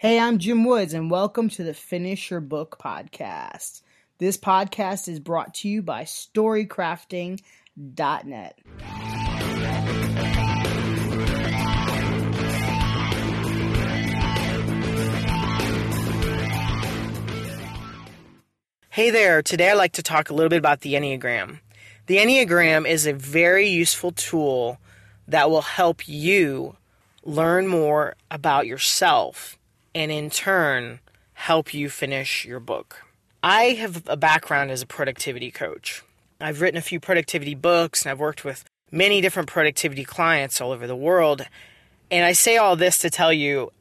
Hey, I'm Jim Woods, and welcome to the Finish Your Book podcast. This podcast is brought to you by StoryCrafting.net. Hey there, today I'd like to talk a little bit about the Enneagram. The Enneagram is a very useful tool that will help you learn more about yourself and in turn help you finish your book. I have a background as a productivity coach. I've written a few productivity books and I've worked with many different productivity clients all over the world. And I say all this to tell you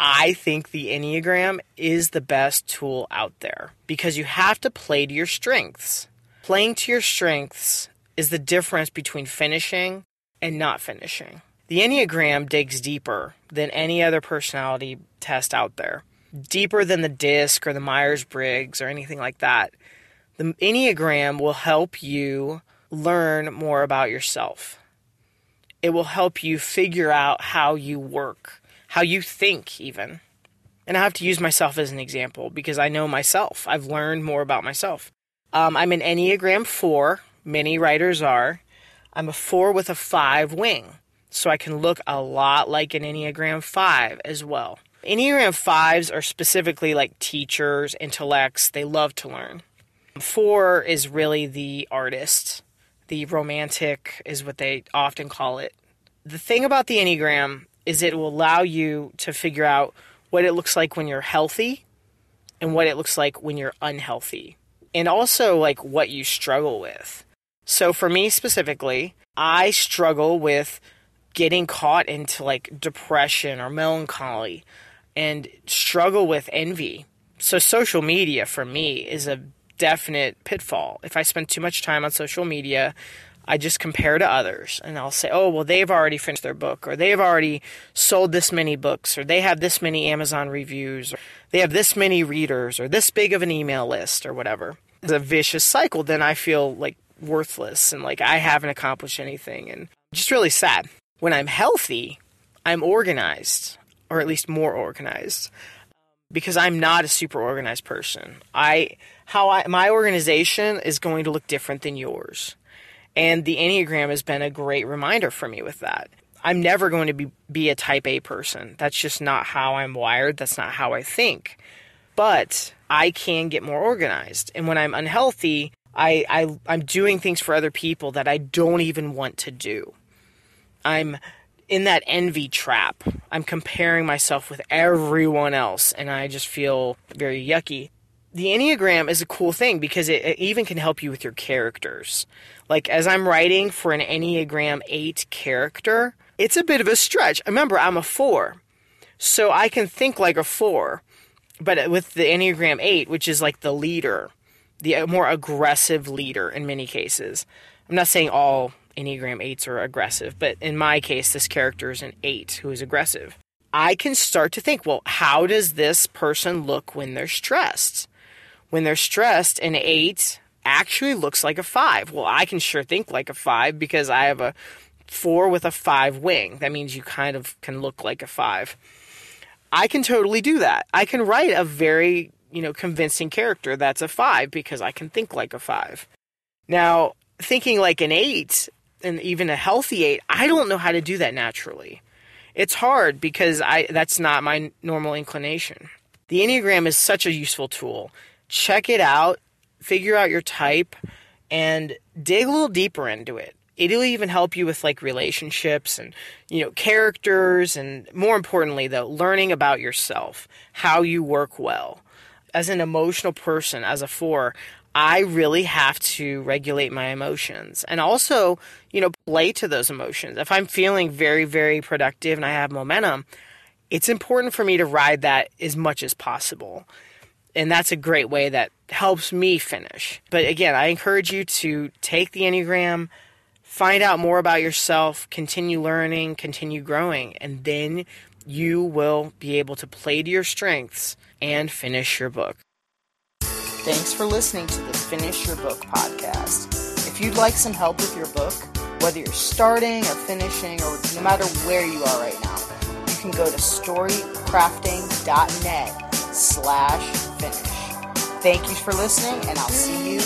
I think the Enneagram is the best tool out there because you have to play to your strengths. Playing to your strengths is the difference between finishing and not finishing. The Enneagram digs deeper than any other personality test out there, deeper than the DISC or the Myers Briggs or anything like that. The Enneagram will help you learn more about yourself. It will help you figure out how you work how you think, even. And I have to use myself as an example because I know myself. I've learned more about myself. Um, I'm an Enneagram 4. Many writers are. I'm a 4 with a 5 wing. So I can look a lot like an Enneagram 5 as well. Enneagram 5s are specifically like teachers, intellects. They love to learn. 4 is really the artist. The romantic is what they often call it. The thing about the Enneagram is it will allow you to figure out what it looks like when you're healthy and what it looks like when you're unhealthy and also like what you struggle with. So for me specifically, I struggle with getting caught into like depression or melancholy and struggle with envy. So social media for me is a definite pitfall. If I spend too much time on social media, I just compare to others and I'll say, oh, well, they've already finished their book, or they've already sold this many books, or they have this many Amazon reviews, or they have this many readers, or this big of an email list, or whatever. It's a vicious cycle. Then I feel like worthless and like I haven't accomplished anything and just really sad. When I'm healthy, I'm organized, or at least more organized, because I'm not a super organized person. I how I my organization is going to look different than yours. And the Enneagram has been a great reminder for me with that. I'm never going to be, be a type A person. That's just not how I'm wired. That's not how I think. But I can get more organized. And when I'm unhealthy, I, I, I'm doing things for other people that I don't even want to do. I'm in that envy trap. I'm comparing myself with everyone else, and I just feel very yucky the Enneagram is a cool thing because it, it, even can help you with your characters. Like, as I'm writing for an Enneagram 8 character, it's a bit of a stretch. Remember, I'm a 4, so I can think like a 4. But with the Enneagram 8, which is like the leader, the more aggressive leader in many cases, I'm not saying all Enneagram 8s are aggressive, but in my case, this character is an 8 who is aggressive. I can start to think, well, how does this person look when they're stressed? when they're stressed, an eight actually looks like a five. Well, I can sure think like a five because I have a four with a five wing. That means you kind of can look like a five. I can totally do that. I can write a very, you know, convincing character that's a five because I can think like a five. Now, thinking like an eight and even a healthy eight, I don't know how to do that naturally. It's hard because I that's not my normal inclination. The Enneagram is such a useful tool check it out, figure out your type, and dig a little deeper into it. It'll even help you with like relationships and, you know, characters, and more importantly, though, learning about yourself, how you work well. As an emotional person, as a four, I really have to regulate my emotions and also, you know, play to those emotions. If I'm feeling very, very productive and I have momentum, it's important for me to ride that as much as possible and that's a great way that helps me finish. But again, I encourage you to take the Enneagram, find out more about yourself, continue learning, continue growing, and then you will be able to play to your strengths and finish your book. Thanks for listening to the Finish Your Book podcast. If you'd like some help with your book, whether you're starting or finishing or no matter where you are right now, you can go to storycrafting.net slash finish. Thank you for listening, and I'll see you